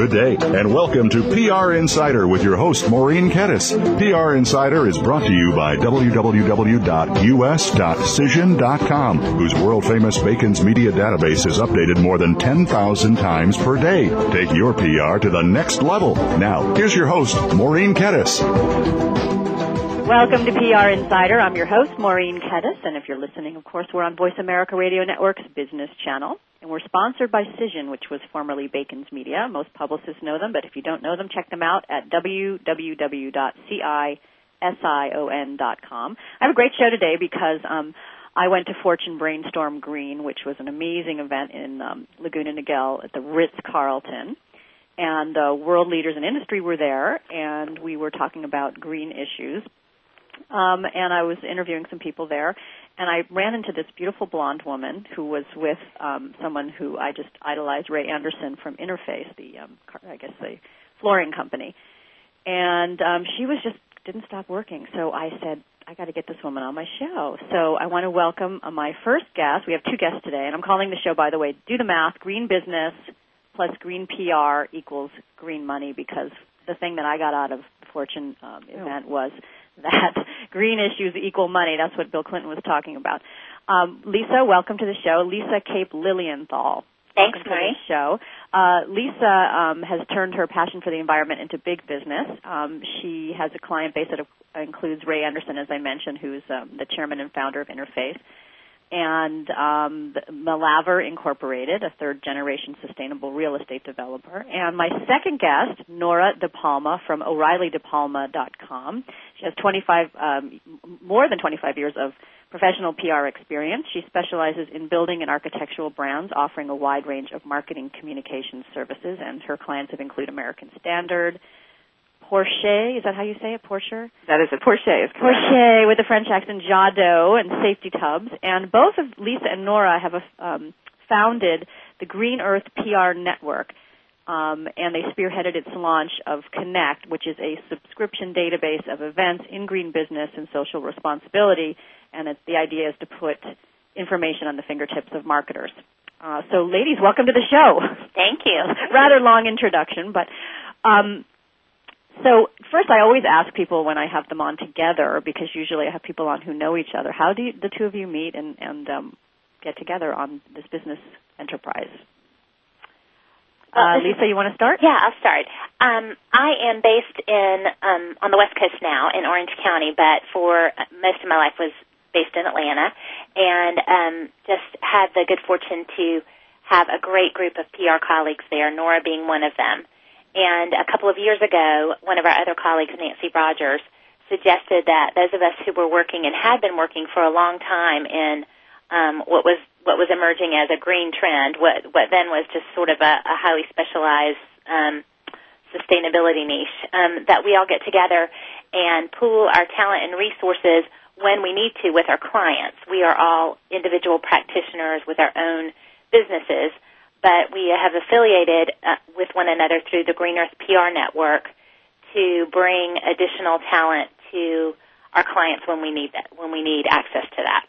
Good day, and welcome to PR Insider with your host, Maureen Kedes. PR Insider is brought to you by www.us.cision.com, whose world famous Bacon's media database is updated more than 10,000 times per day. Take your PR to the next level. Now, here's your host, Maureen Kedes. Welcome to PR Insider. I'm your host, Maureen Kedes, and if you're listening, of course, we're on Voice America Radio Network's Business Channel. And we're sponsored by Cision, which was formerly Bacon's Media. Most publicists know them, but if you don't know them, check them out at www.cision.com. I have a great show today because um, I went to Fortune Brainstorm Green, which was an amazing event in um, Laguna Niguel at the Ritz Carlton. And uh, world leaders in industry were there, and we were talking about green issues. Um, and I was interviewing some people there, and I ran into this beautiful blonde woman who was with um, someone who I just idolized, Ray Anderson from Interface, the um, I guess the flooring company, and um, she was just didn't stop working. So I said, I got to get this woman on my show. So I want to welcome uh, my first guest. We have two guests today, and I'm calling the show, by the way, do the math, green business plus green PR equals green money because the thing that I got out of the Fortune um, event was that green issues equal money. That's what Bill Clinton was talking about. Um, Lisa, welcome to the show. Lisa Cape Lilienthal. Thanks, welcome to the show. Uh, Lisa um, has turned her passion for the environment into big business. Um, she has a client base that includes Ray Anderson, as I mentioned, who's um, the chairman and founder of Interface and um, Melaver Incorporated, a third generation sustainable real estate developer. And my second guest, Nora DePalma from O'ReillyDePalma.com. She has 25, um, more than 25 years of professional PR experience. She specializes in building and architectural brands, offering a wide range of marketing communications services, and her clients have included American Standard, Porcher. Is that how you say it? Porcher? That is a Porcher. Is Porcher with the French accent, Jado and Safety Tubs. And both of Lisa and Nora have a, um, founded the Green Earth PR Network. Um, and they spearheaded its launch of Connect, which is a subscription database of events in green business and social responsibility. And it's, the idea is to put information on the fingertips of marketers. Uh, so, ladies, welcome to the show. Thank you. Rather long introduction, but um, so first, I always ask people when I have them on together, because usually I have people on who know each other. How do you, the two of you meet and, and um, get together on this business enterprise? Uh, Lisa, you want to start? Yeah, I'll start. Um, I am based in um, on the West Coast now in Orange County, but for most of my life was based in Atlanta, and um, just had the good fortune to have a great group of PR colleagues there. Nora being one of them. And a couple of years ago, one of our other colleagues, Nancy Rogers, suggested that those of us who were working and had been working for a long time in um, what was what was emerging as a green trend, what what then was just sort of a, a highly specialized um, sustainability niche, um, that we all get together and pool our talent and resources when we need to with our clients. We are all individual practitioners with our own businesses but we have affiliated uh, with one another through the Green Earth PR network to bring additional talent to our clients when we need that, when we need access to that.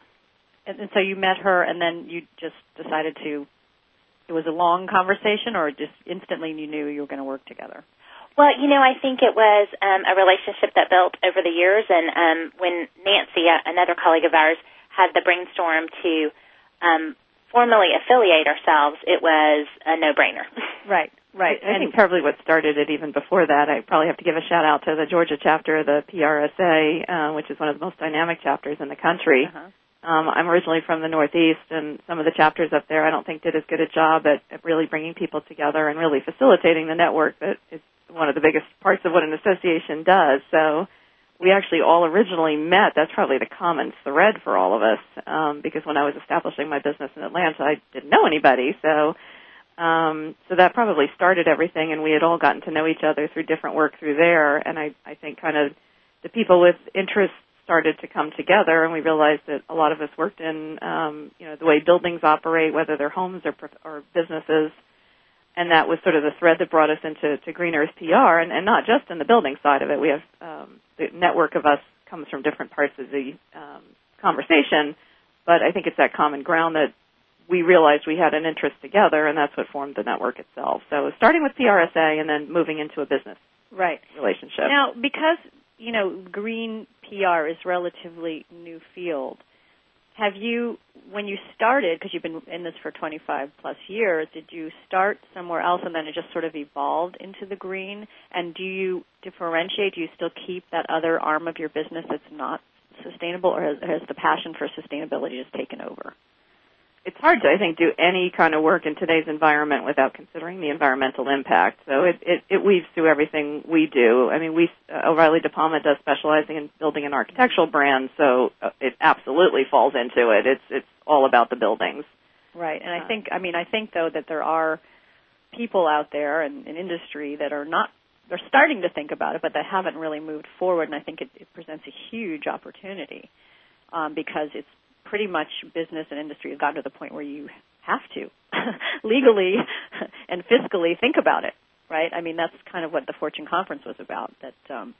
And, and so you met her, and then you just decided to. It was a long conversation, or just instantly you knew you were going to work together. Well, you know, I think it was um, a relationship that built over the years, and um, when Nancy, uh, another colleague of ours, had the brainstorm to um, formally affiliate ourselves, it was a no-brainer. Right. Right. I, I think probably what started it even before that, I probably have to give a shout out to the Georgia chapter of the PRSA, uh, which is one of the most dynamic chapters in the country. Uh-huh. Um, I'm originally from the Northeast, and some of the chapters up there I don't think did as good a job at, at really bringing people together and really facilitating the network that is one of the biggest parts of what an association does. So we actually all originally met. That's probably the common thread for all of us, um, because when I was establishing my business in Atlanta, I didn't know anybody. So, um, so that probably started everything, and we had all gotten to know each other through different work through there. And I, I think kind of the people with interests started to come together, and we realized that a lot of us worked in, um, you know, the way buildings operate, whether they're homes or, or businesses and that was sort of the thread that brought us into to Green Earth PR, and, and not just in the building side of it. We have um, the network of us comes from different parts of the um, conversation, but I think it's that common ground that we realized we had an interest together, and that's what formed the network itself. So starting with PRSA and then moving into a business right relationship. Now, because you know green PR is relatively new field, have you when you started, because you've been in this for 25 plus years, did you start somewhere else and then it just sort of evolved into the green? And do you differentiate? Do you still keep that other arm of your business that's not sustainable, or has, has the passion for sustainability just taken over? It's hard to, I think, do any kind of work in today's environment without considering the environmental impact. So it, it, it weaves through everything we do. I mean, we uh, O'Reilly De Palma does specializing in building an architectural brand, so uh, it absolutely falls into it. It's it's all about the buildings. Right, and I uh, think, I mean, I think though that there are people out there in, in industry that are not they're starting to think about it, but they haven't really moved forward, and I think it, it presents a huge opportunity um, because it's pretty much business and industry has gotten to the point where you have to legally and fiscally think about it, right? I mean, that's kind of what the Fortune conference was about. That um,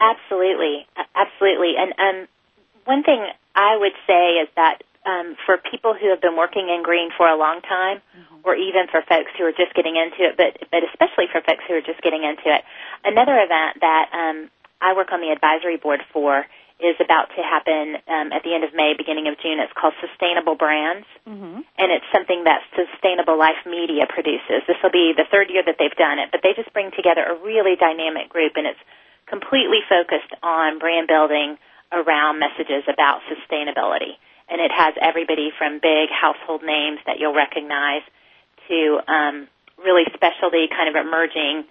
absolutely, absolutely. And um, one thing I would say is that um, for people who have been working in green for a long time, mm-hmm. or even for folks who are just getting into it, but but especially for folks who are just getting into it, another event that um, I work on the advisory board for is about to happen um, at the end of May, beginning of June. It's called Sustainable Brands, mm-hmm. and it's something that Sustainable Life Media produces. This will be the third year that they've done it, but they just bring together a really dynamic group, and it's completely focused on brand building around messages about sustainability. And it has everybody from big household names that you'll recognize to um, really specialty kind of emerging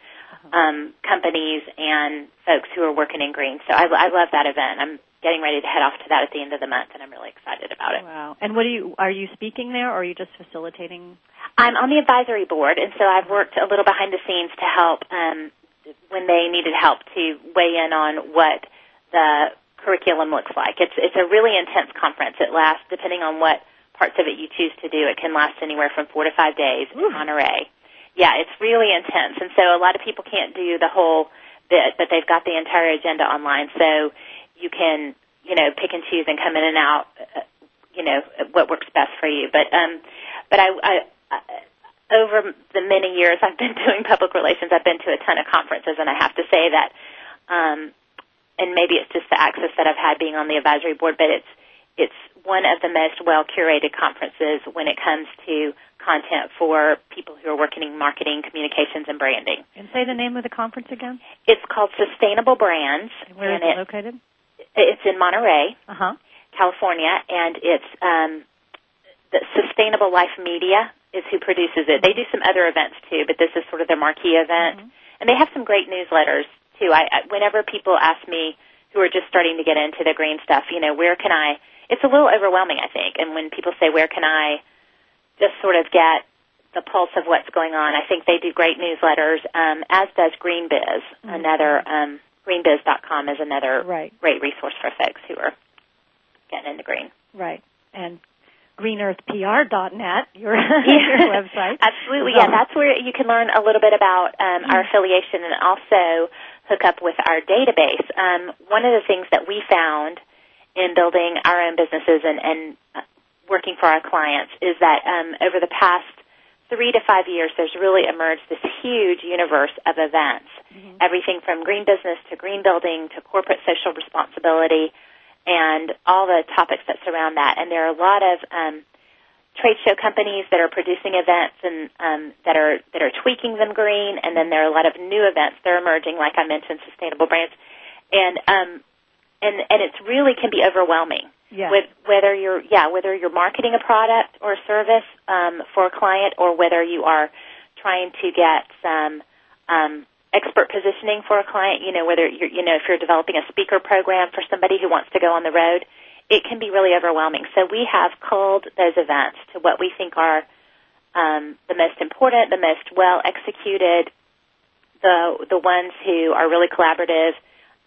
um, companies and folks who are working in green. So I, I love that event. I'm getting ready to head off to that at the end of the month, and I'm really excited about it. Wow! And what are you? Are you speaking there, or are you just facilitating? I'm on the advisory board, and so I've worked a little behind the scenes to help um, when they needed help to weigh in on what the curriculum looks like. It's it's a really intense conference. It lasts, depending on what parts of it you choose to do, it can last anywhere from four to five days Ooh. in Monterey yeah, it's really intense. And so a lot of people can't do the whole bit, but they've got the entire agenda online. So you can, you know, pick and choose and come in and out, uh, you know, what works best for you. But, um, but I, I, I over the many years I've been doing public relations, I've been to a ton of conferences, and I have to say that, um, and maybe it's just the access that I've had being on the advisory board, but it's it's one of the most well curated conferences when it comes to content for people who are working in marketing, communications, and branding. And say the name of the conference again. It's called Sustainable Brands. And where and is it, it located? It's in Monterey, uh-huh. California, and it's um, the Sustainable Life Media is who produces it. They do some other events too, but this is sort of their marquee event, mm-hmm. and they have some great newsletters too. I, I whenever people ask me who are just starting to get into the green stuff, you know, where can I? It's a little overwhelming, I think, and when people say, "Where can I?" Just sort of get the pulse of what's going on. I think they do great newsletters, um, as does GreenBiz. Mm-hmm. Another um, greenbiz.com is another right. great resource for folks who are getting into green. Right. And greenearthpr.net, your, your website. Absolutely, yeah. That's where you can learn a little bit about um, our affiliation and also hook up with our database. Um, one of the things that we found in building our own businesses and, and working for our clients is that um, over the past three to five years, there's really emerged this huge universe of events. Mm-hmm. Everything from green business to green building to corporate social responsibility and all the topics that surround that. And there are a lot of um, trade show companies that are producing events and um, that are that are tweaking them green. And then there are a lot of new events that are emerging, like I mentioned, sustainable brands. And um, and and it's really can be overwhelming yeah. With whether you're yeah whether you're marketing a product or a service um, for a client or whether you are trying to get some um, expert positioning for a client, you know, whether you're, you know, if you're developing a speaker program for somebody who wants to go on the road, it can be really overwhelming. So we have culled those events to what we think are um, the most important, the most well executed, the the ones who are really collaborative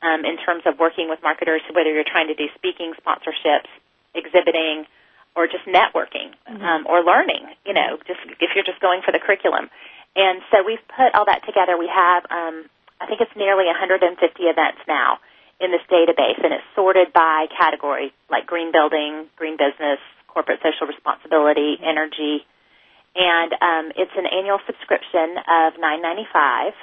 um, in terms of working with marketers, whether you're trying to do speaking, sponsorships, exhibiting, or just networking mm-hmm. um, or learning. You know, just if you're just going for the curriculum. And so we've put all that together. We have, um, I think it's nearly 150 events now in this database, and it's sorted by category, like green building, green business, corporate social responsibility, energy, and um, it's an annual subscription of 995,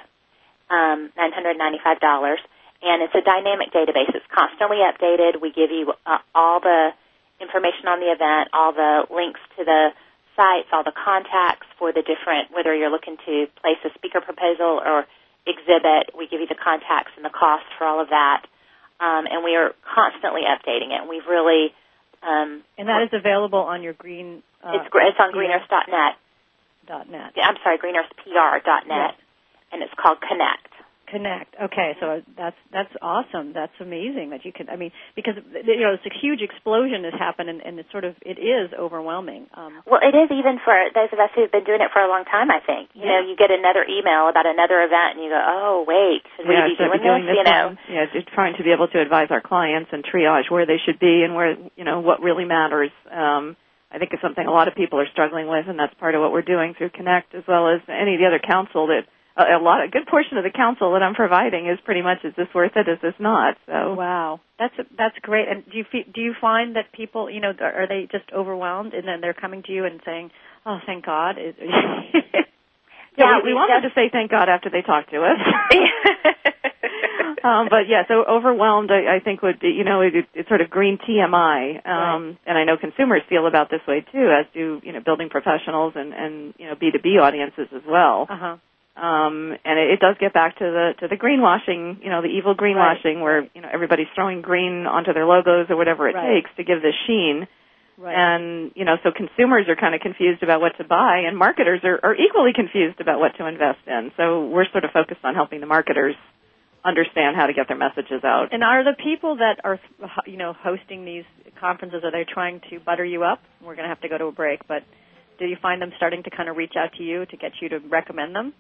um, $995, and it's a dynamic database. It's constantly updated. We give you uh, all the information on the event, all the links to the sites, all the contacts for the different, whether you're looking to place a speaker proposal or exhibit, we give you the contacts and the cost for all of that. Um, and we are constantly updating it. And we've really. Um, and that is available on your green. Uh, it's, it's on greenearth.net. Dot net. Yeah, I'm sorry, greenearthpr.net, yes. and it's called Connect connect. Okay, so that's that's awesome. That's amazing that you can. I mean, because you know, it's a huge explosion has happened, and, and it's sort of it is overwhelming. Um, well, it is even for those of us who've been doing it for a long time. I think you yeah. know, you get another email about another event, and you go, "Oh, wait, should yeah, we be doing, doing this?" You know, yeah, just trying to be able to advise our clients and triage where they should be and where you know what really matters. Um, I think it's something a lot of people are struggling with, and that's part of what we're doing through Connect, as well as any of the other counsel that a, lot, a good portion of the counsel that I'm providing is pretty much is this worth it, is this not? So wow, that's that's great. And do you do you find that people, you know, are they just overwhelmed and then they're coming to you and saying, "Oh, thank God." yeah, yeah, we, we want them to say thank God after they talk to us. um, but yeah, so overwhelmed, I, I think would be, you know, it, it's sort of green TMI, um, right. and I know consumers feel about this way too, as do you know building professionals and and you know B two B audiences as well. Uh-huh. Um, and it, it does get back to the to the greenwashing, you know, the evil greenwashing, right. where you know everybody's throwing green onto their logos or whatever it right. takes to give this sheen. Right. And you know, so consumers are kind of confused about what to buy, and marketers are, are equally confused about what to invest in. So we're sort of focused on helping the marketers understand how to get their messages out. And are the people that are, you know, hosting these conferences are they trying to butter you up? We're going to have to go to a break, but do you find them starting to kind of reach out to you to get you to recommend them?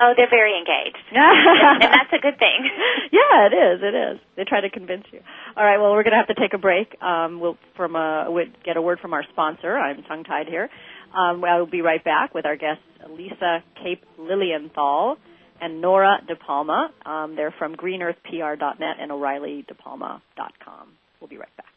Oh, they're very engaged. and that's a good thing. Yeah, it is. It is. They try to convince you. All right. Well, we're going to have to take a break. Um, we'll from a, we'll get a word from our sponsor. I'm tongue tied here. Um, I'll be right back with our guests Lisa Cape Lilienthal and Nora DePalma. Um, they're from greenearthpr.net and o'ReillyDePalma.com. We'll be right back.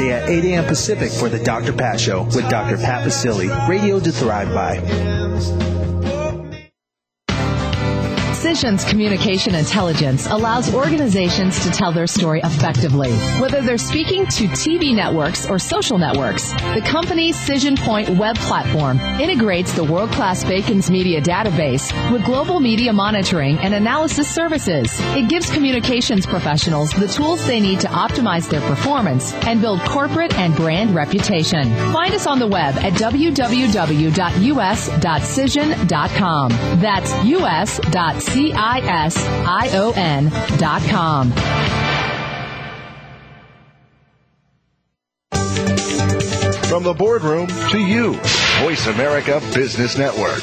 at 8 a.m. Pacific for The Dr. Pat Show with Dr. Pat Baccili, radio to thrive by. Cision's communication intelligence allows organizations to tell their story effectively. Whether they're speaking to TV networks or social networks, the company's Cision Point web platform integrates the world-class Bacon's Media database with global media monitoring and analysis services. It gives communications professionals the tools they need to optimize their performance and build corporate and brand reputation. Find us on the web at www.us.cision.com. That's us.cision.com. C-I-S-I-O-N dot com. From the boardroom to you, Voice America Business Network.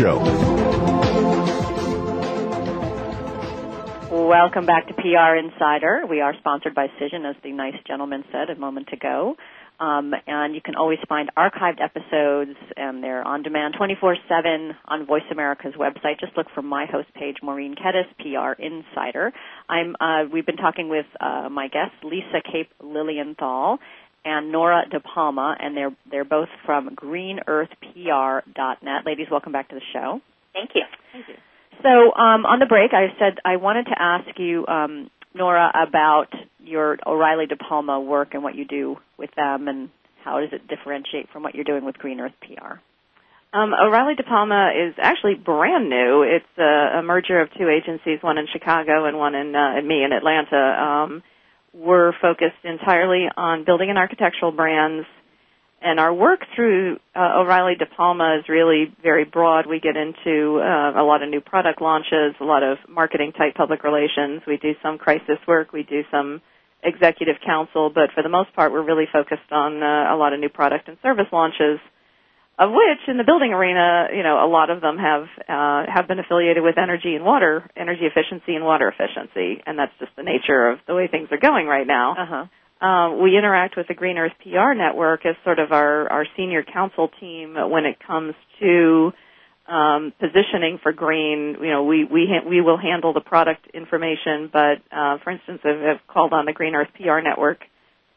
Welcome back to PR Insider. We are sponsored by Cision, as the nice gentleman said a moment ago. Um, and you can always find archived episodes, and they're on demand 24/7 on Voice America's website. Just look for my host page, Maureen Kedes, PR Insider. I'm. Uh, we've been talking with uh, my guest, Lisa Cape Lilienthal, and Nora De Palma, and they're they're both from GreenEarthPR.net. Ladies, welcome back to the show. Thank you. Thank you. So um, on the break, I said I wanted to ask you, um, Nora, about your O'Reilly De Palma work and what you do with them, and how does it differentiate from what you're doing with Green Earth PR? Um, O'Reilly De Palma is actually brand new. It's a, a merger of two agencies, one in Chicago and one in, uh, in me in Atlanta. Um, we're focused entirely on building and architectural brands, and our work through uh, O'Reilly De Palma is really very broad. We get into uh, a lot of new product launches, a lot of marketing type public relations. We do some crisis work. We do some executive counsel, but for the most part, we're really focused on uh, a lot of new product and service launches of which in the building arena, you know, a lot of them have uh, have been affiliated with energy and water, energy efficiency and water efficiency, and that's just the nature of the way things are going right now. Uh-huh. Uh, we interact with the Green Earth PR network as sort of our, our senior counsel team when it comes to um, positioning for green. You know, we we ha- we will handle the product information, but uh, for instance, I've, I've called on the Green Earth PR network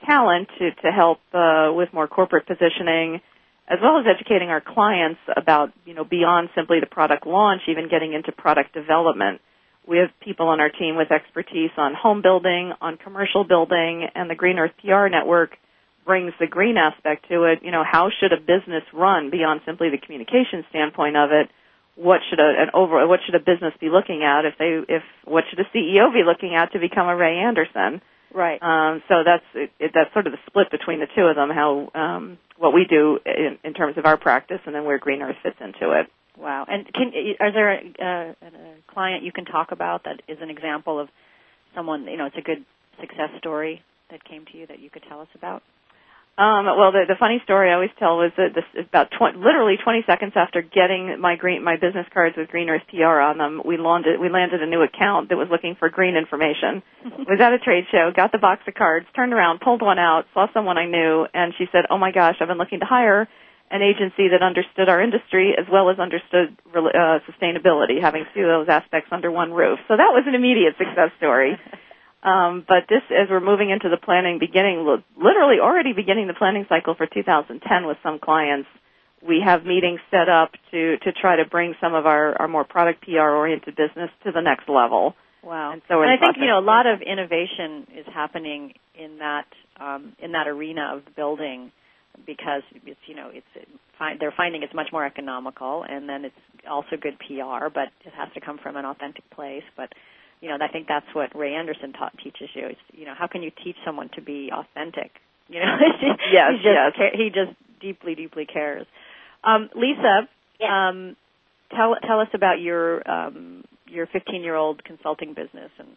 talent to to help uh, with more corporate positioning as well as educating our clients about, you know, beyond simply the product launch, even getting into product development. We have people on our team with expertise on home building, on commercial building, and the Green Earth PR network brings the green aspect to it. You know, how should a business run beyond simply the communication standpoint of it? What should a, an over, what should a business be looking at if they, if, what should a CEO be looking at to become a Ray Anderson? Right. Um, so that's it, it, that's sort of the split between the two of them. How um, what we do in, in terms of our practice, and then where Green Earth fits into it. Wow. And can are there a, a, a client you can talk about that is an example of someone you know it's a good success story that came to you that you could tell us about? Um, well, the, the funny story I always tell was that this about 20, literally 20 seconds after getting my green my business cards with Green Earth PR on them, we landed we landed a new account that was looking for green information. was at a trade show, got the box of cards, turned around, pulled one out, saw someone I knew, and she said, "Oh my gosh, I've been looking to hire." An agency that understood our industry as well as understood uh, sustainability, having two of those aspects under one roof. So that was an immediate success story. Um, but this, as we're moving into the planning, beginning literally already beginning the planning cycle for 2010 with some clients, we have meetings set up to to try to bring some of our our more product PR oriented business to the next level. Wow. And so and I think you know a lot of innovation is happening in that um, in that arena of building because it's you know it's it, find, they're finding it's much more economical and then it's also good PR, but it has to come from an authentic place. But you know I think that's what Ray Anderson taught teaches you. Is you know how can you teach someone to be authentic? You know, yes, he just yes. ca- he just deeply deeply cares. Um, Lisa, Yes. um, tell tell us about your um, your 15 year old consulting business and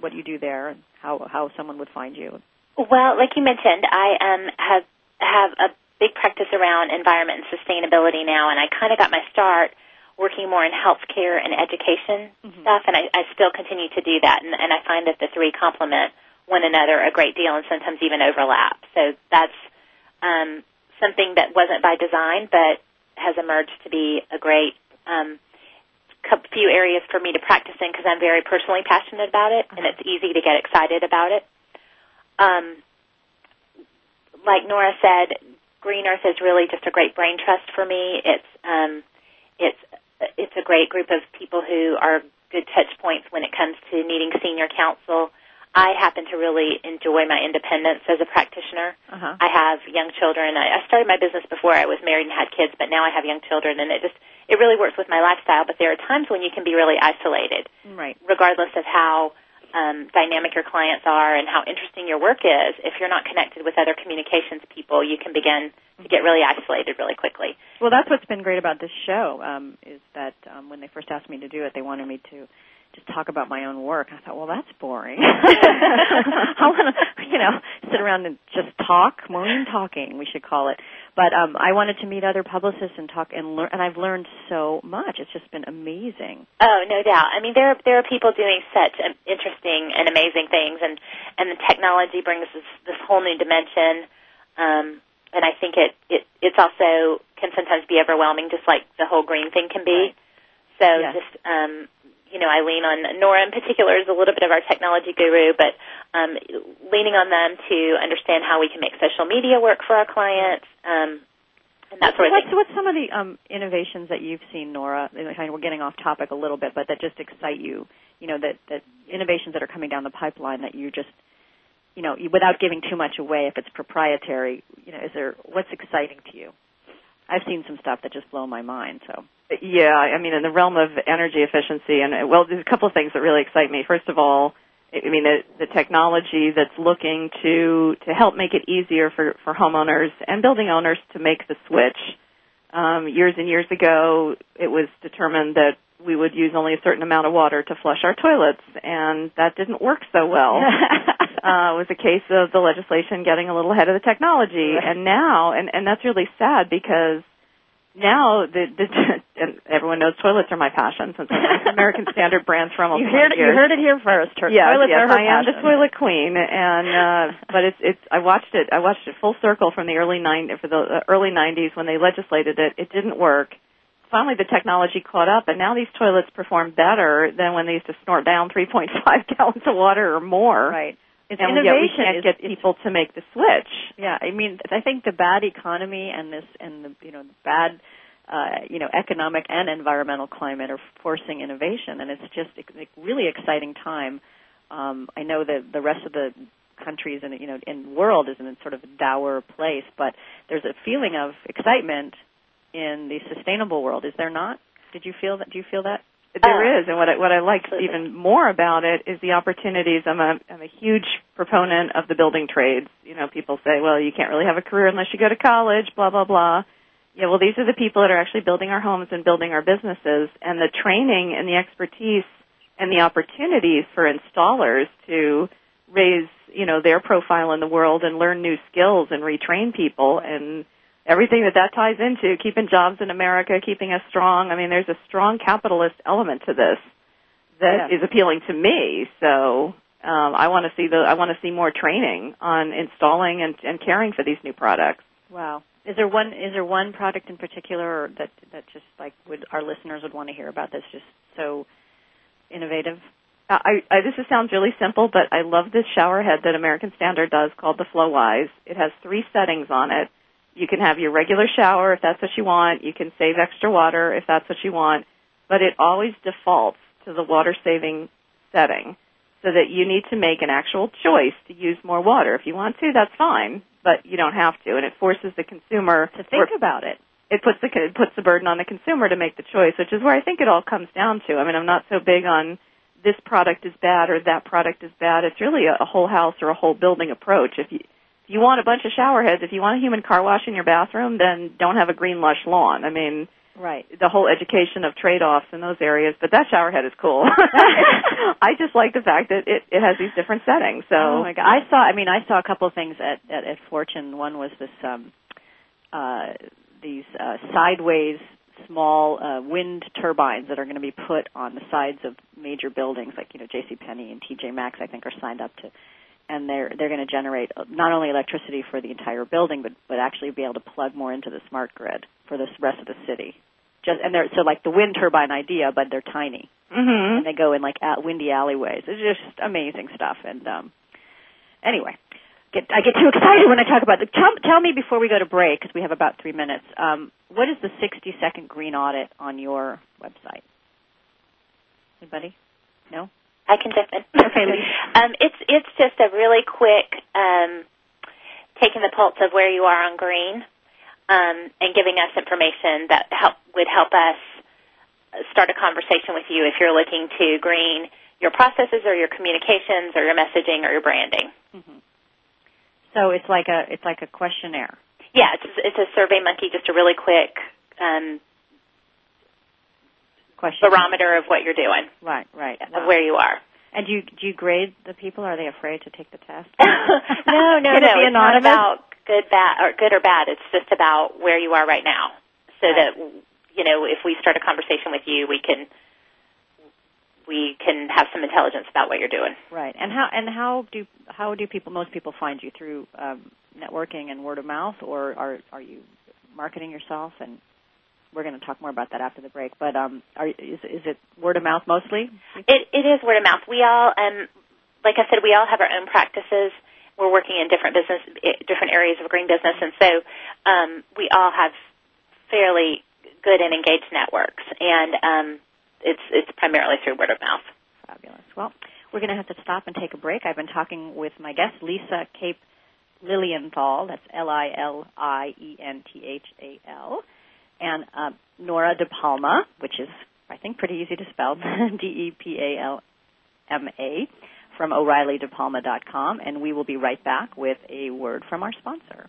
what you do there and how how someone would find you. Well, like you mentioned, I um, have have a big practice around environment and sustainability now, and I kind of got my start working more in healthcare and education stuff, and I, I still continue to do that, and, and I find that the three complement one another a great deal, and sometimes even overlap. So that's um, something that wasn't by design, but has emerged to be a great um, few areas for me to practice in because I'm very personally passionate about it, and it's easy to get excited about it. Um, like Nora said, Green Earth is really just a great brain trust for me. It's um, it's it's a great group of people who are good touch points when it comes to needing senior counsel. I happen to really enjoy my independence as a practitioner. Uh-huh. I have young children. I, I started my business before I was married and had kids, but now I have young children, and it just it really works with my lifestyle. But there are times when you can be really isolated, Right. regardless of how um, dynamic your clients are and how interesting your work is. If you're not connected with other communications people, you can begin to get really isolated really quickly. Well, that's what's been great about this show um, is that um, when they first asked me to do it, they wanted me to just talk about my own work. I thought, well, that's boring. I want to, you know, sit around and just talk, moon talking, we should call it. But um, I wanted to meet other publicists and talk and learn, and I've learned so much. It's just been amazing. Oh, no doubt. I mean, there there are people doing such um, interesting and amazing things, and and the technology brings this this whole new dimension. Um, and I think it it it's also can sometimes be overwhelming, just like the whole green thing can be. So Yes. just um, you know, I lean on Nora in particular is a little bit of our technology guru, but um, leaning on them to understand how we can make social media work for our clients. Um, and that sort of what's, thing. what's some of the um, innovations that you've seen, Nora? I mean, We're getting off topic a little bit, but that just excite you. You know, that that innovations that are coming down the pipeline that you just, you know, without giving too much away, if it's proprietary, you know, is there what's exciting to you? I've seen some stuff that just blow my mind. So Yeah, I mean, in the realm of energy efficiency, and uh, well, there's a couple of things that really excite me. First of all, I mean, the, the technology that's looking to to help make it easier for for homeowners and building owners to make the switch. Um, years and years ago, it was determined that we would use only a certain amount of water to flush our toilets, and that didn't work so well. uh, it was a case of the legislation getting a little ahead of the technology, Right. and now, and and that's really sad because now the, the and everyone knows toilets are my passion since been American Standard brands for almost you heard 20 it, you heard it here first. Her Yes, toilets yes, are her I am the toilet queen, and uh, but it's it's I watched it I watched it full circle from the early nine for the uh, early '90s when they legislated it. It didn't work. Finally, the technology caught up, and now these toilets perform better than when they used to snort down 3.5 gallons of water or more. Right. It's and yet we can't get it's- people to make the switch. Yeah, I mean, I think the bad economy and this and the you know the bad uh, you know economic and environmental climate are forcing innovation, and it's just a really exciting time. Um, I know that the rest of the countries and you know in world is in a sort of a dour place, but there's a feeling of excitement in the sustainable world. Is there not? Did you feel that? Do you feel that? There oh. is, and what I, what I like Absolutely. even more about it is the opportunities. I'm a I'm a huge proponent of the building trades. You know, people say, well, you can't really have a career unless you go to college, blah blah blah. Yeah, well, these are the people that are actually building our homes and building our businesses, and the training and the expertise and the opportunities for installers to raise, you know, their profile in the world and learn new skills and retrain people and everything that that ties into, keeping jobs in America, keeping us strong. I mean, there's a strong capitalist element to this that is Yeah. appealing to me. So um, I want to see the I want to see more training on installing and, and caring for these new products. Wow. Is there one is there one product in particular that that just like would our listeners would want to hear about that's just so innovative? Uh, I, I, this is, sounds really simple, but I love this shower head that American Standard does called the FloWise. It has three settings on it. You can have your regular shower if that's what you want. You can save extra water if that's what you want. But it always defaults to the water saving setting. So that you need to make an actual choice to use more water. If you want to, that's fine, but you don't have to. And it forces the consumer to think about it. It puts the it puts the burden on the consumer to make the choice, which is where I think it all comes down to. I mean, I'm not so big on this product is bad or that product is bad. It's really a, a whole house or a whole building approach. If you you want a bunch of shower heads, if you want a human car wash in your bathroom, then don't have a green lush lawn. I mean, right. The whole education of trade-offs in those areas, but that shower head is cool. I just like the fact that it it has these different settings. So Oh my god. I saw I mean I saw a couple of things at at, at Fortune. One was this um uh these uh sideways small uh, wind turbines that are going to be put on the sides of major buildings, like you know J.C. Penney and T.J. Maxx. I think are signed up to, and they're they're going to generate not only electricity for the entire building, but but actually be able to plug more into the smart grid for the rest of the city. Just and they're so like the wind turbine idea, but they're tiny, mm-hmm. and they go in like at windy alleyways. It's just amazing stuff. And um, anyway, get I get too excited when I talk about it. Tell, tell me before we go to break because we have about three minutes. Um, what is the 60 second green audit on your website? Anybody? No. I can jump in. Okay, um, it's it's just a really quick um, taking the pulse of where you are on green um, and giving us information that help would help us start a conversation with you if you're looking to green your processes or your communications or your messaging or your branding. Mm-hmm. So it's like a it's like a questionnaire. Yeah, it's it's a Survey Monkey, just a really quick um, Question. barometer of what you're doing, Right, right. of Wow. where you are. And do you do you grade the people? Are they afraid to take the test? no, no, no. it's not about good, bad, or good or bad. It's just about where you are right now, so Right. that you know if we start a conversation with you, we can we can have some intelligence about what you're doing. Right. And how and how do how do people most people find you through um, networking and word of mouth, or are are you marketing yourself? And we're going to talk more about that after the break. But um, are, is is it word of mouth mostly? It it is word of mouth. We all, um, like I said, we all have our own practices. We're working in different business, different areas of green business, and so um, we all have fairly good and engaged networks. And um, it's it's primarily through word of mouth. Fabulous. Well, we're going to have to stop and take a break. I've been talking with my guest, Lisa Cape Lilienthal. That's L I L I E N T H A L. And uh, Nora De Palma, which is, I think, pretty easy to spell, D E P A L M A, from O'ReillyDePalma.com. And we will be right back with a word from our sponsor.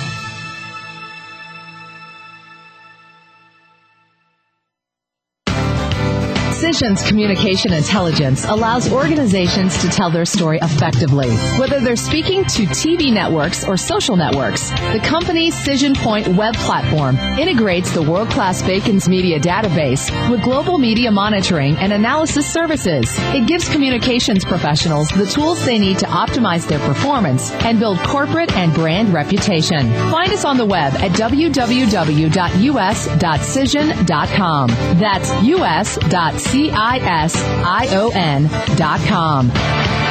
Cision's communication intelligence allows organizations to tell their story effectively. Whether they're speaking to TV networks or social networks, the company's Cision Point web platform integrates the world-class Bacon's Media database with global media monitoring and analysis services. It gives communications professionals the tools they need to optimize their performance and build corporate and brand reputation. Find us on the web at www.us.cision.com. That's us.cision.com. C I S I O N dot com.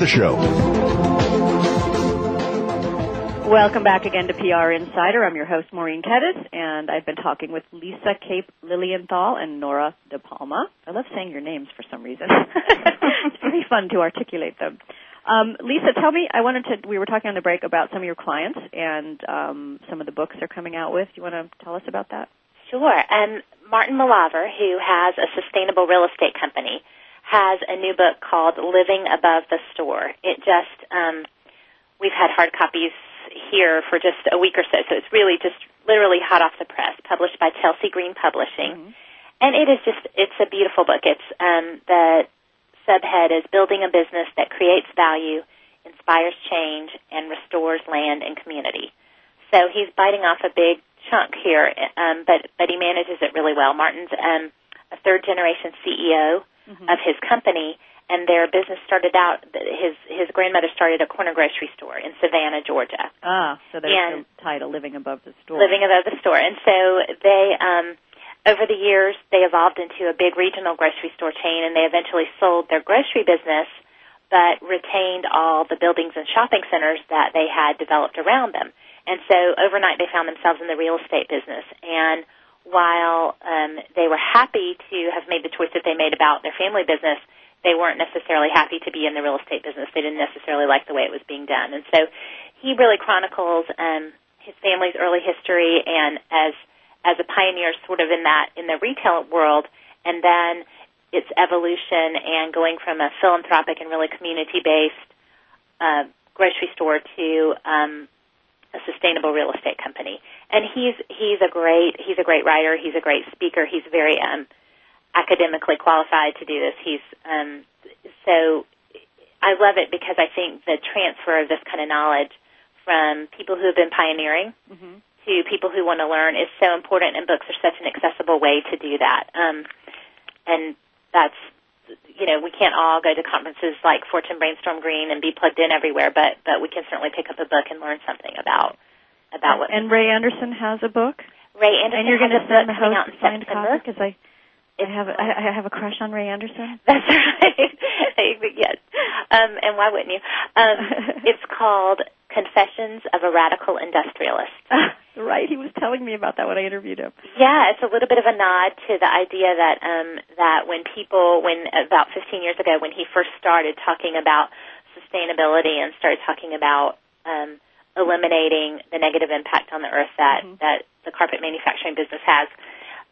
the show. Welcome back again to PR Insider. I'm your host, Maureen Kedes, and I've been talking with Lisa Cape Lilienthal and Nora De Palma. I love saying your names for some reason. it's pretty fun to articulate them. Um, Lisa, tell me, I wanted to, we were talking on the break about some of your clients and um, some of the books they're coming out with. Do you want to tell us about that? Sure. Um, Martin Melaver, who has a sustainable real estate company, has a new book called Living Above the Store. It just, um, we've had hard copies here for just a week or so, so it's really just literally hot off the press, published by Chelsea Green Publishing. Mm-hmm. And it is just, it's a beautiful book. It's, um, the subhead is Building a Business That Creates Value, Inspires Change, and Restores Land and Community. So he's biting off a big chunk here, um, but, but he manages it really well. Martin's, um, a third generation CEO mm-hmm. of his company, and their business started out. His his grandmother started a corner grocery store in Savannah, Georgia. Ah, so there's and the title, "Living Above the Store." Living above the store, and so they. um over the years, they evolved into a big regional grocery store chain, and they eventually sold their grocery business, but retained all the buildings and shopping centers that they had developed around them. And so overnight, they found themselves in the real estate business. And while um, they were happy to have made the choice that they made about their family business, they weren't necessarily happy to be in the real estate business. They didn't necessarily like the way it was being done. And so he really chronicles um, his family's early history and as as a pioneer sort of in that in the retail world and then its evolution and going from a philanthropic and really community based uh, grocery store to um, a sustainable real estate company. And he's he's a great he's a great writer. He's a great speaker. He's very um, academically qualified to do this. He's um, so I love it because I think the transfer of this kind of knowledge from people who have been pioneering mm-hmm. to people who want to learn is so important, and books are such an accessible way to do that. Um, and that's you know, we can't all go to conferences like Fortune Brainstorm Green and be plugged in everywhere, but but we can certainly pick up a book and learn something about about what. And Ray Anderson has a book. Ray Anderson and you're going to send the host a signed copy because I. I have a, I have a crush on Ray Anderson. That's right. yes. Um, and why wouldn't you? Um, it's called Confessions of a Radical Industrialist. right. He was telling me about that when I interviewed him. Yeah, it's a little bit of a nod to the idea that um, that when people, when about 15 years ago, when he first started talking about sustainability and started talking about um, eliminating the negative impact on the earth that mm-hmm. that the carpet manufacturing business has,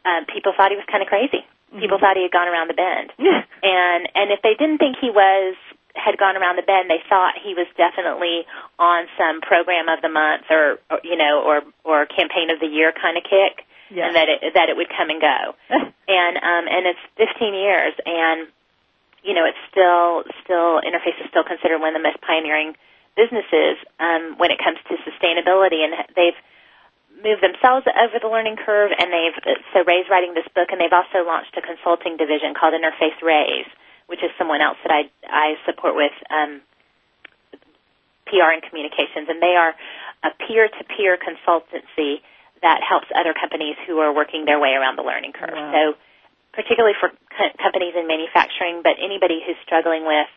um, people thought he was kind of crazy. Mm-hmm. People thought he had gone around the bend, and and if they didn't think he was had gone around the bend, they thought he was definitely on some program of the month or, or you know, or or campaign of the year kind of kick, yeah. and that it that it would come and go. and um, and it's 15 years, and you know, it's still still interface is still considered one of the most pioneering businesses um, when it comes to sustainability, and they've moved themselves over the learning curve, and they've so Ray's writing this book, and they've also launched a consulting division called InterfaceRAISE, which is someone else that I I support with um, PR and communications, and they are a peer-to-peer consultancy that helps other companies who are working their way around the learning curve. Wow. So, particularly for co- companies in manufacturing, but anybody who's struggling with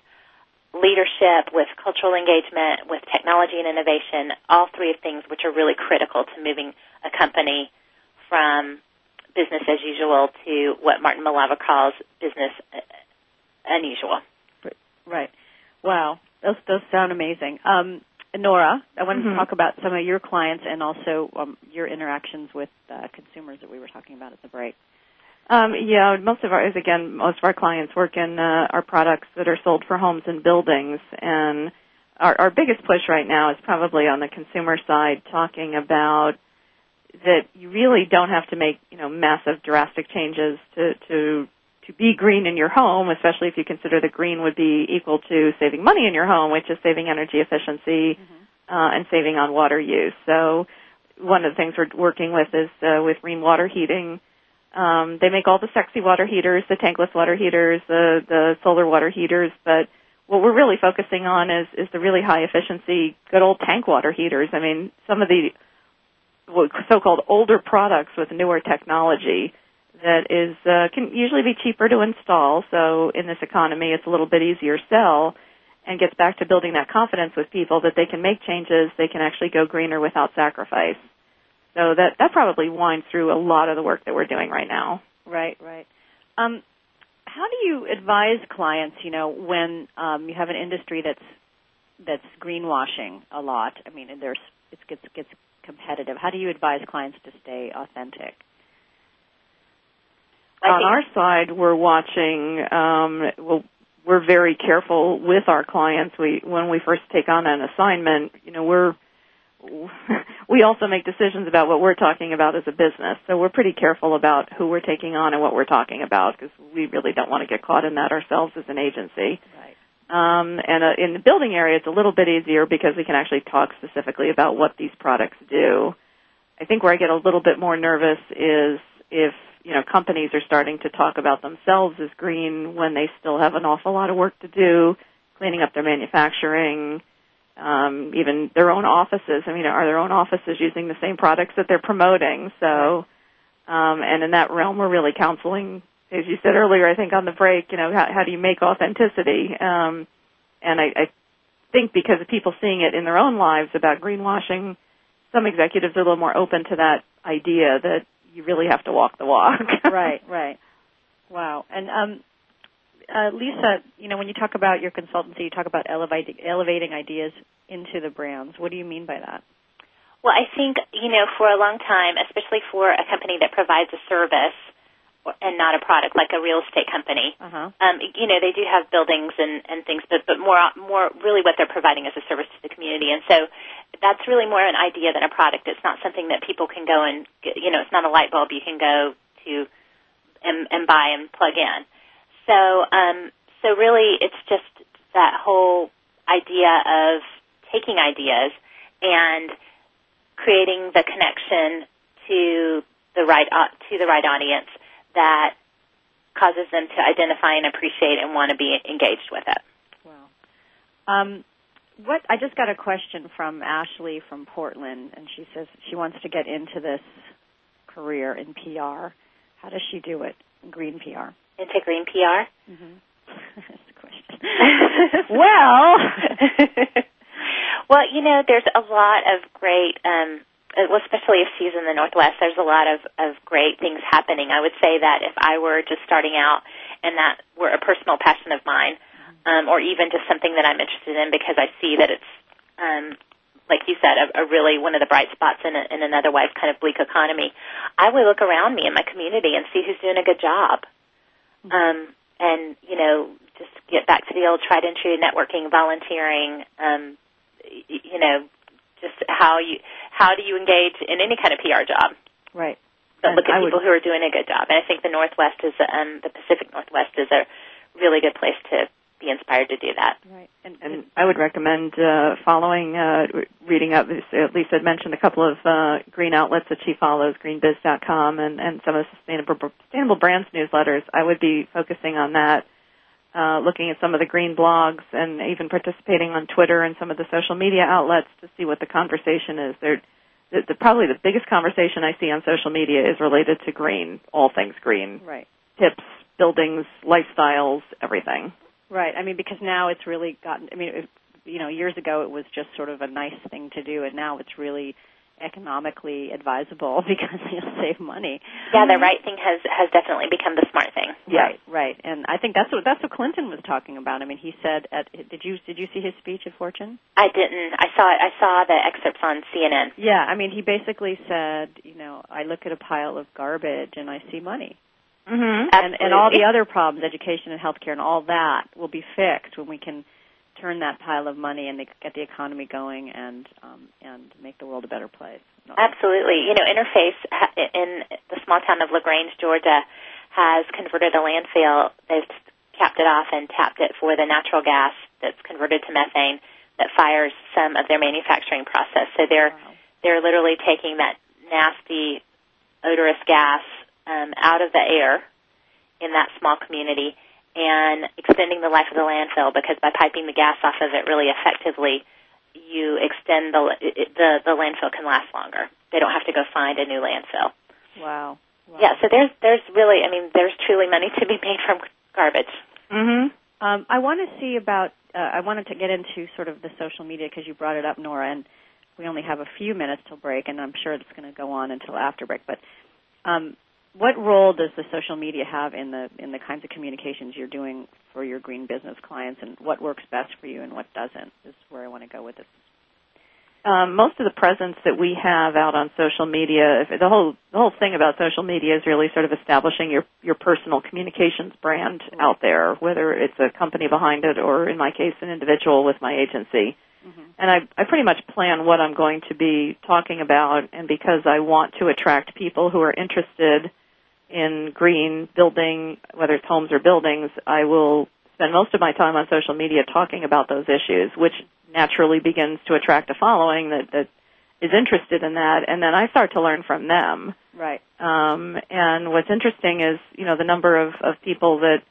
leadership, with cultural engagement, with technology and innovation, all three of things which are really critical to moving a company from business as usual to what Martin Melaver calls business uh, unusual. Right. Wow. Those those sound amazing. Um, Nora, I wanted Mhm. to talk about some of your clients and also um, your interactions with uh, consumers that we were talking about at the break. Um, yeah, most of our, as again, most of our clients work in uh, our products that are sold for homes and buildings, and our, our biggest push right now is probably on the consumer side, talking about that you really don't have to make you know massive drastic changes to to to be green in your home, especially if you consider the green would be equal to saving money in your home, which is saving energy efficiency uh, and saving on water use. So one of the things we're working with is uh, with Rheem Water Heating. Um, they make all the sexy water heaters, the tankless water heaters, the the solar water heaters, but what we're really focusing on is is the really high efficiency, good old tank water heaters. I mean, some of the so-called older products with newer technology that is uh, can usually be cheaper to install. So in this economy, it's a little bit easier to sell, and gets back to building that confidence with people that they can make changes, they can actually go greener without sacrifice. So that that probably winds through a lot of the work that we're doing right now. Right, right. Um, how do you advise clients? You know, when um, you have an industry that's that's greenwashing a lot. I mean, and there's it gets gets competitive. How do you advise clients to stay authentic? On our side, we're watching. Um, well, we're very careful with our clients. We when we first take on an assignment, you know, we're we also make decisions about what we're talking about as a business. So we're pretty careful about who we're taking on and what we're talking about because we really don't want to get caught in that ourselves as an agency. Right. Um, and uh, in the building area, it's a little bit easier because we can actually talk specifically about what these products do. I think where I get a little bit more nervous is if you know companies are starting to talk about themselves as green when they still have an awful lot of work to do, cleaning up their manufacturing, um, even their own offices. I mean, are their own offices using the same products that they're promoting? So, um, and in that realm, we're really counseling, as you said earlier, I think on the break. You know, how, how do you make authenticity? Um, and I, I think because of people seeing it in their own lives about greenwashing, some executives are a little more open to that idea that you really have to walk the walk. right, right. Wow. And um, uh, Lisa, you know, when you talk about your consultancy, you talk about elevating elevating ideas into the brands. What do you mean by that? Well, I think, you know, for a long time, especially for a company that provides a service and not a product, like a real estate company, Uh-huh. um, you know, they do have buildings and, and things, but, but more, more really what they're providing is a service to the community. And so that's really more an idea than a product. It's not something that people can go and, you know, it's not a light bulb you can go to and, and buy and plug in. So, um, so really it's just that whole idea of taking ideas and creating the connection to the right to the right audience that causes them to identify and appreciate and want to be engaged with it. Um, what I just got a question from Ashley from Portland, and she says she wants to get into this career in PR. How does she do it? Green PR. Into green PR. Mm-hmm. That's the question. well, well, you know, there's a lot of great, um, uh, well, especially if she's in the Northwest, there's a lot of, of great things happening. I would say that if I were just starting out and that were a personal passion of mine, um, or even just something that I'm interested in because I see that it's, um, like you said, a, a really one of the bright spots in, a, in an otherwise kind of bleak economy, I would look around me in my community and see who's doing a good job. Um, and, you know, just get back to the old tried and true networking, volunteering, um, you know, just how you, how do you engage in any kind of PR job? Right. But look at I would- people who are doing a good job. And I think the Northwest is, um, the Pacific Northwest is a really good place to be inspired to do that. Right. And, and I would recommend uh, following, uh, reading up. At least I'd mentioned a couple of uh, green outlets that she follows, greenbiz.com, and and some of the sustainable sustainable brands newsletters. I would be focusing on that. Uh, looking at some of the green blogs and even participating on Twitter and some of the social media outlets to see what the conversation is. There, the, the, probably the biggest conversation I see on social media is related to green, all things green. Right. Tips, buildings, lifestyles, everything. Right. I mean, because now it's really gotten. I mean, it, you know, years ago it was just sort of a nice thing to do, and now it's really economically advisable because you'll save money. Yeah, the mm-hmm. right thing has has definitely become the smart thing. Right, right. And I think that's what that's what Clinton was talking about. I mean, he said at did you did you see his speech at Fortune? I didn't. I saw it. I saw the excerpts on CNN. Yeah, I mean, he basically said, you know, I look at a pile of garbage and I see money. Mm-hmm. And and all the other problems, education and healthcare and all that will be fixed when we can turn that pile of money and get the economy going and um, and make the world a better place. Absolutely. You know, Interface in the small town of LaGrange, Georgia, has converted a landfill. They've capped it off and tapped it for the natural gas that's converted to methane that fires some of their manufacturing process. So they're wow. they're literally taking that nasty odorous gas um, out of the air in that small community and extending the life of the landfill because by piping the gas off of it really effectively, you extend the the the landfill can last longer. They don't have to go find a new landfill. Wow. wow. Yeah, so there's there's really I mean there's truly money to be made from garbage. Mhm. Um, I want to see about. Uh, I wanted to get into sort of the social media because you brought it up, Nora, and we only have a few minutes till break, and I'm sure it's going to go on until after break. But um, what role does the social media have in the in the kinds of communications you're doing for your green business clients, and what works best for you and what doesn't? This Is where I want to go with this. Um, most of the presence that we have out on social media, the whole the whole thing about social media is really sort of establishing your your personal communications brand out there, whether it's a company behind it or, in my case, an individual with my agency. Mm-hmm. And I, I pretty much plan what I'm going to be talking about, and because I want to attract people who are interested in green building, whether it's homes or buildings, I will spend most of my time on social media talking about those issues, which naturally begins to attract a following that, that is interested in that, and then I start to learn from them. Right. Um, and what's interesting is, you know, the number of, of people that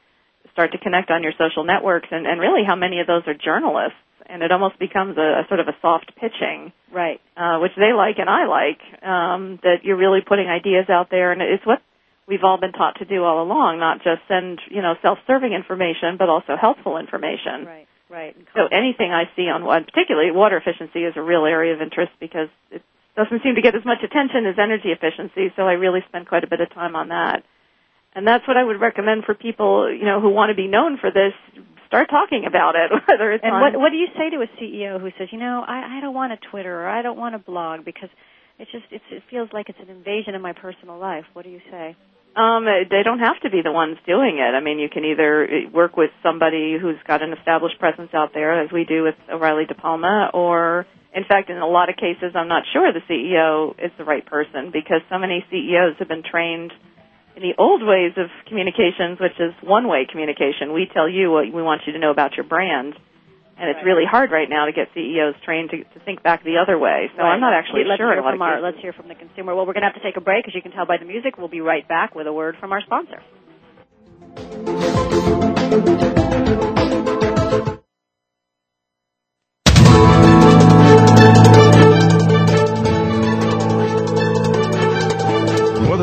start to connect on your social networks, and, and really how many of those are journalists. And it almost becomes a, a sort of a soft pitching, right? Uh, which they like and I like. Um, that you're really putting ideas out there, and it's what we've all been taught to do all along, not just send, you know, self-serving information, but also helpful information. Right, right. So anything I see on one, particularly water efficiency is a real area of interest because it doesn't seem to get as much attention as energy efficiency, so I really spend quite a bit of time on that. And that's what I would recommend for people, you know, who want to be known for this. Start talking about it, whether it's and on what what do you say to a CEO who says, you know, I, I don't want a Twitter or I don't want a blog because it's just it's, it feels like it's an invasion of my personal life. What do you say? Um, they don't have to be the ones doing it. I mean, you can either work with somebody who's got an established presence out there, as we do with O'Reilly DePalma, or in fact, in a lot of cases, I'm not sure the CEO is the right person because so many CEOs have been trained in the old ways of communications, which is one-way communication. We tell you what we want you to know about your brand and it's really hard right now to get CEOs trained to, to think back the other way. So right. I'm not actually let's sure. Hear from our, let's hear from the consumer. Well, we're going to have to take a break, as you can tell by the music. We'll be right back with a word from our sponsor.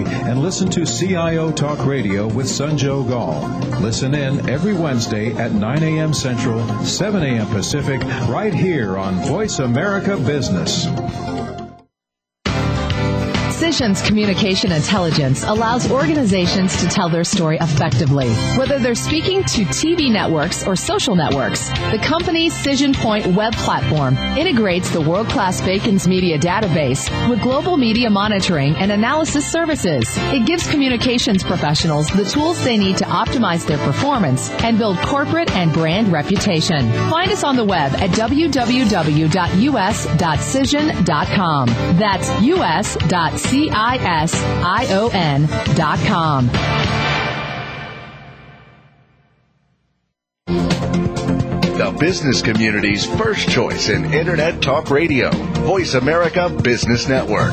and listen to CIO Talk Radio with Sanjog Aul. Listen in every Wednesday at 9 a.m. Central, 7 a.m. Pacific, right here on Voice America Business. Cision's communication intelligence allows organizations to tell their story effectively. Whether they're speaking to TV networks or social networks, the company's Cision Point web platform integrates the world-class Bacon's media database with global media monitoring and analysis services. It gives communications professionals the tools they need to optimize their performance and build corporate and brand reputation. Find us on the web at www.us.cision.com. That's us.cision.com. C-I-S-I-O-N dot com. The business community's first choice in Internet Talk Radio. Voice America Business Network.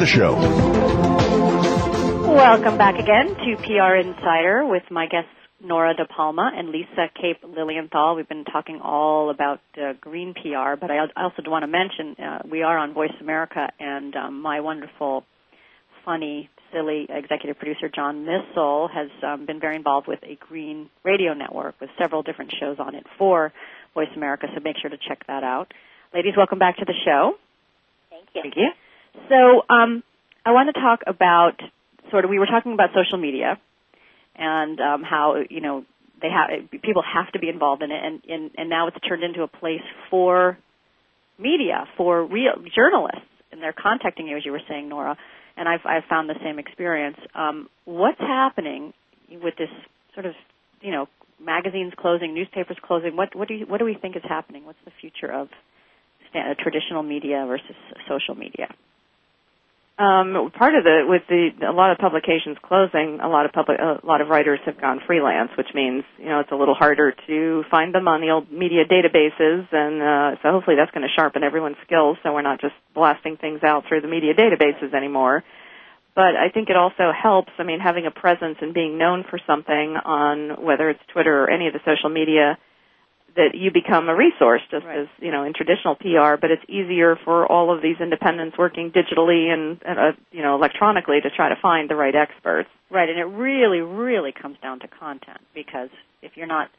the show. Welcome back again to PR Insider with my guests Nora De Palma and Lisa Cape Lilienthal. We've been talking all about uh, green PR, but I also do want to mention uh, we are on Voice America, and um, my wonderful, funny, silly executive producer John Missel has um, been very involved with a green radio network with several different shows on it for Voice America. So make sure to check that out. Ladies, welcome back to the show. Thank you. Thank you. So um, I want to talk about sort of we were talking about social media and um, how you know they have people have to be involved in it, and, and and now it's turned into a place for media for real journalists, and they're contacting you as you were saying, Nora. And I've I've found the same experience. Um, what's happening with this sort of you know magazines closing, newspapers closing? What what do you, what do we think is happening? What's the future of traditional media versus social media? Um, part of the with the a lot of publications closing, a lot of public a lot of writers have gone freelance, which means you know it's a little harder to find them on the old media databases, and uh, so hopefully that's going to sharpen everyone's skills, so we're not just blasting things out through the media databases anymore. But I think it also helps. I mean, having a presence and being known for something on whether it's Twitter or any of the social media that you become a resource just right. as you know in traditional PR but it's easier for all of these independents working digitally and uh, you know electronically to try to find the right experts. Right and it really really comes down to content because if you're not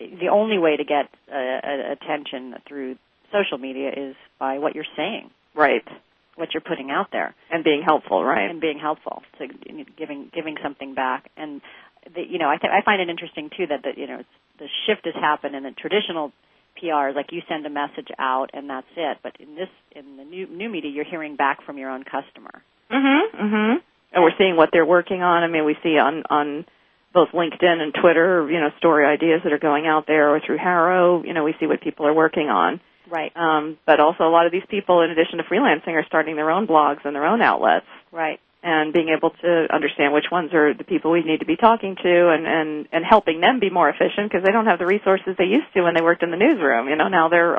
the only way to get uh, attention through social media is by what you're saying. Right. What you're putting out there. And being helpful right. And being helpful to giving giving something back. And the, you know I th- I find it interesting too that that you know it's the shift has happened and the traditional PR is like you send a message out and that's it. But in this, in the new new media, you're hearing back from your own customer. Mhm. Mhm. And we're seeing what they're working on. I mean, we see on on both LinkedIn and Twitter, you know, story ideas that are going out there, or through HARO, You know, we see what people are working on. Right. Um, but also, a lot of these people, in addition to freelancing, are starting their own blogs and their own outlets. Right. And being able to understand which ones are the people we need to be talking to, and and and helping them be more efficient because they don't have the resources they used to when they worked in the newsroom. You know, now they're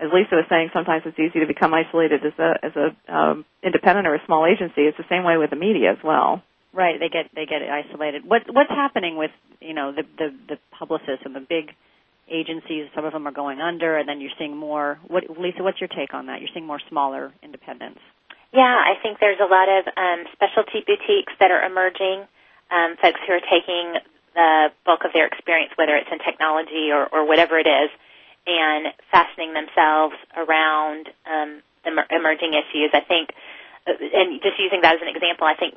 as Lisa was saying, sometimes it's easy to become isolated as a as a um, independent or a small agency. It's the same way with the media as well. Right, they get they get isolated. What what's happening with you know the the, the publicists and the big agencies? Some of them are going under, and then you're seeing more. What Lisa, what's your take on that? You're seeing more smaller independents. Yeah, I think there's a lot of um, specialty boutiques that are emerging. Um, folks who are taking the bulk of their experience, whether it's in technology or, or whatever it is, and fastening themselves around um, the emerging issues. I think, uh, and just using that as an example, I think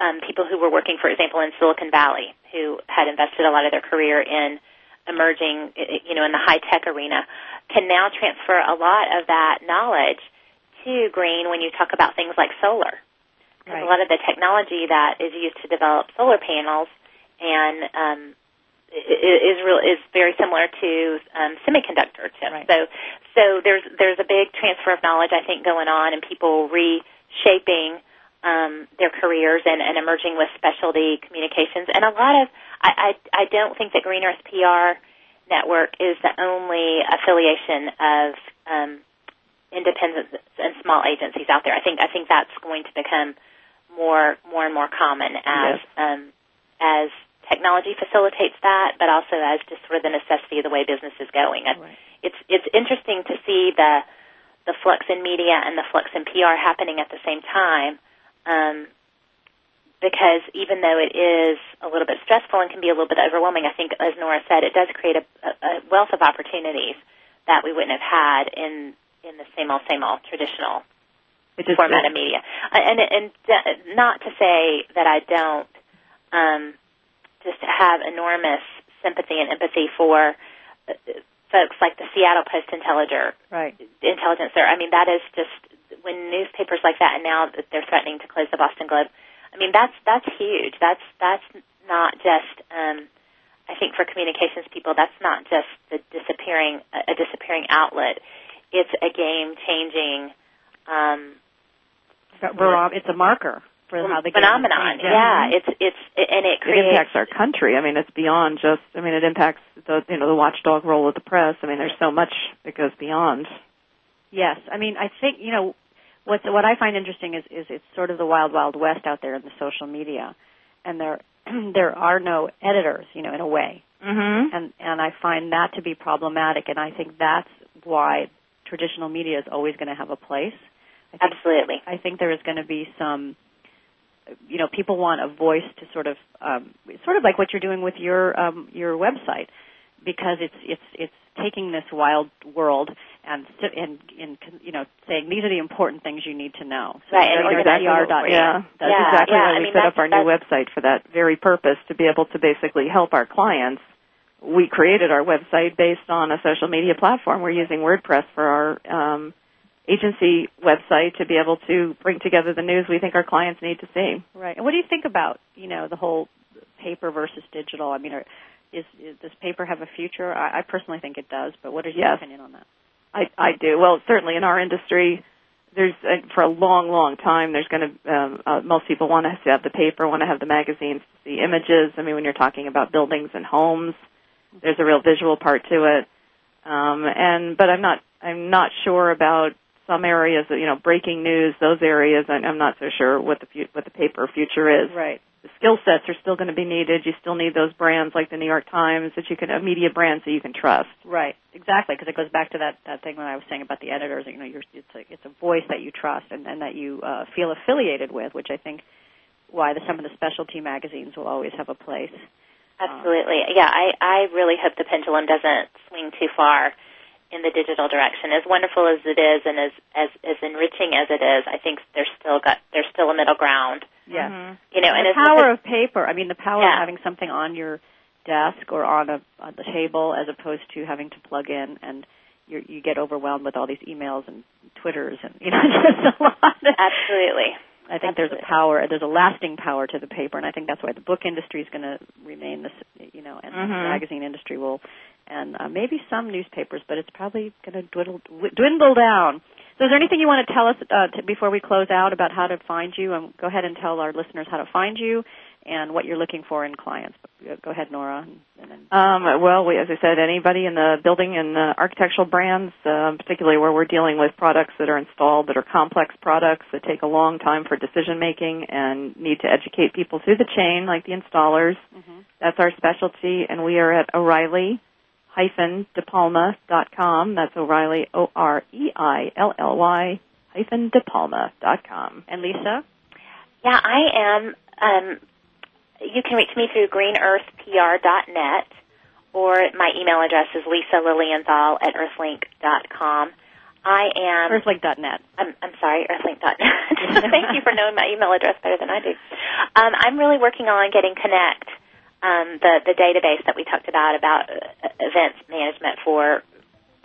um, people who were working, for example, in Silicon Valley, who had invested a lot of their career in emerging, you know, in the high tech arena, can now transfer a lot of that knowledge to green when you talk about things like solar. Because right. a lot of the technology that is used to develop solar panels and um, is real is very similar to um, semiconductor chips. Right. So so there's there's a big transfer of knowledge I think going on, and people reshaping um, their careers and, and emerging with specialty communications. And a lot of I, I I don't think that Green Earth PR network is the only affiliation of um, independent and small agencies out there. I think I think that's going to become more more and more common as yes. um, as technology facilitates that, but also as just sort of the necessity of the way business is going. Right. It's it's interesting to see the the flux in media and the flux in PR happening at the same time. Um, because even though it is a little bit stressful and can be a little bit overwhelming, I think, as Nora said, it does create a, a wealth of opportunities that we wouldn't have had in in the same old same old traditional format of media. Uh, and and uh, not to say that I don't um, just have enormous sympathy and empathy for uh, folks like the Seattle Post Intelligencer. Right. Intelligencer. I mean, that is just when newspapers like that, and now that they're threatening to close the Boston Globe. I mean, that's that's huge. That's that's not just. Um, I think for communications people, that's not just the disappearing a disappearing outlet. It's a game changing. Um, it's a marker for how the phenomenon. Yeah, it's it's and it creates. It impacts our country. I mean, it's beyond just. I mean, it impacts the you know the watchdog role of the press. I mean, there's so much that goes beyond. Yes, I mean, I think you know what what I find interesting is is it's sort of the wild wild west out there in the social media, and there there are no editors, you know, in a way. Mm-hmm. And and I find that to be problematic, and I think that's why traditional media is always going to have a place. I think, Absolutely. I think there is going to be some you know people want a voice to sort of um, sort of like what you're doing with your um, your website because it's it's it's taking this wild world and and, and you know saying these are the important things you need to know. So right, and exactly, yeah, that's yeah, exactly yeah, why I we mean, set up our new website for that very purpose to be able to basically help our clients. We created our website based on a social media platform. We're using WordPress for our um, agency website to be able to bring together the news we think our clients need to see. Right. And what do you think about you know the whole paper versus digital? I mean, are, is, is does paper have a future? I, I personally think it does, but what is your yes. opinion on that? I I do. Well, certainly in our industry, there's uh, for a long, long time. There's going to um, uh, most people want to have the paper, want to have the magazines to see images. I mean, when you're talking about buildings and homes, there's a real visual part to it. Um, and but I'm not I'm not sure about some areas, that you know, breaking news, those areas, I'm not so sure what the what the paper future is. Right. The skill sets are still going to be needed. You still need those brands like the New York Times that you can, a media brands that you can trust. Right. Exactly, because it goes back to that that thing when I was saying about the editors. You know, you're, it's a it's a voice that you trust and, and that you uh, feel affiliated with, which I think why the, some of the specialty magazines will always have a place. Absolutely. Um, yeah, I I really hope the pendulum doesn't swing too far in the digital direction. As wonderful as it is, and as as, as enriching as it is, I think there's still got there's still a middle ground. Yeah, mm-hmm. you know, and, and the power of paper. I mean, the power yeah. of having something on your desk or on a on the table as opposed to having to plug in and you you get overwhelmed with all these emails and twitters and you know just a lot. Absolutely. I think Absolutely. there's a power, there's a lasting power to the paper, and I think that's why the book industry is going to remain this, you know, and mm-hmm. the magazine industry will, and uh, maybe some newspapers, but it's probably going to dwindle dwindle down. So, is there anything you want to tell us uh, to, before we close out about how to find you? And go ahead and tell our listeners how to find you and what you're looking for in clients. Go ahead, Nora. Um, well, we, as I said, anybody in the building and uh, architectural brands, uh, particularly where we're dealing with products that are installed that are complex products that take a long time for decision making and need to educate people through the chain, like the installers. Mm-hmm. That's our specialty, and we are at O'Reilly hyphen DePalma.com. That's O'Reilly, O-R-E-I-L-L-Y hyphen DePalma.com. And Lisa? Yeah, I am um, you can reach me through greenearthpr.net or my email address is lisa lilienthal at earthlink.com. I am earthlink.net. I'm, I'm sorry, earthlink.net. Thank you for knowing my email address better than I do. Um, I'm really working on getting Connect, um, the the database that we talked about about uh, events management for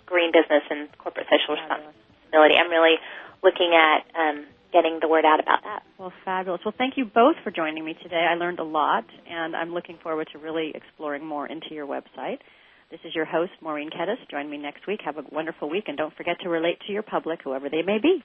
green business and corporate social responsibility. I'm really looking at um, getting the word out about that. Well, fabulous. Well, thank you both for joining me today. I learned a lot, and I'm looking forward to really exploring more into your website. This is your host, Maureen Kedes. Join me next week. Have a wonderful week, and don't forget to relate to your public, whoever they may be.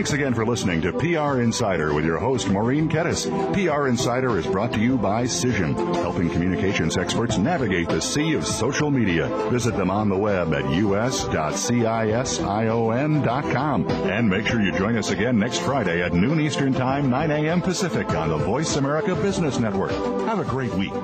Thanks again for listening to PR Insider with your host, Maureen Kedes. PR Insider is brought to you by Cision, helping communications experts navigate the sea of social media. Visit them on the web at us.cision.com. And make sure you join us again next Friday at noon Eastern Time, 9 a.m. Pacific on the Voice America Business Network. Have a great week.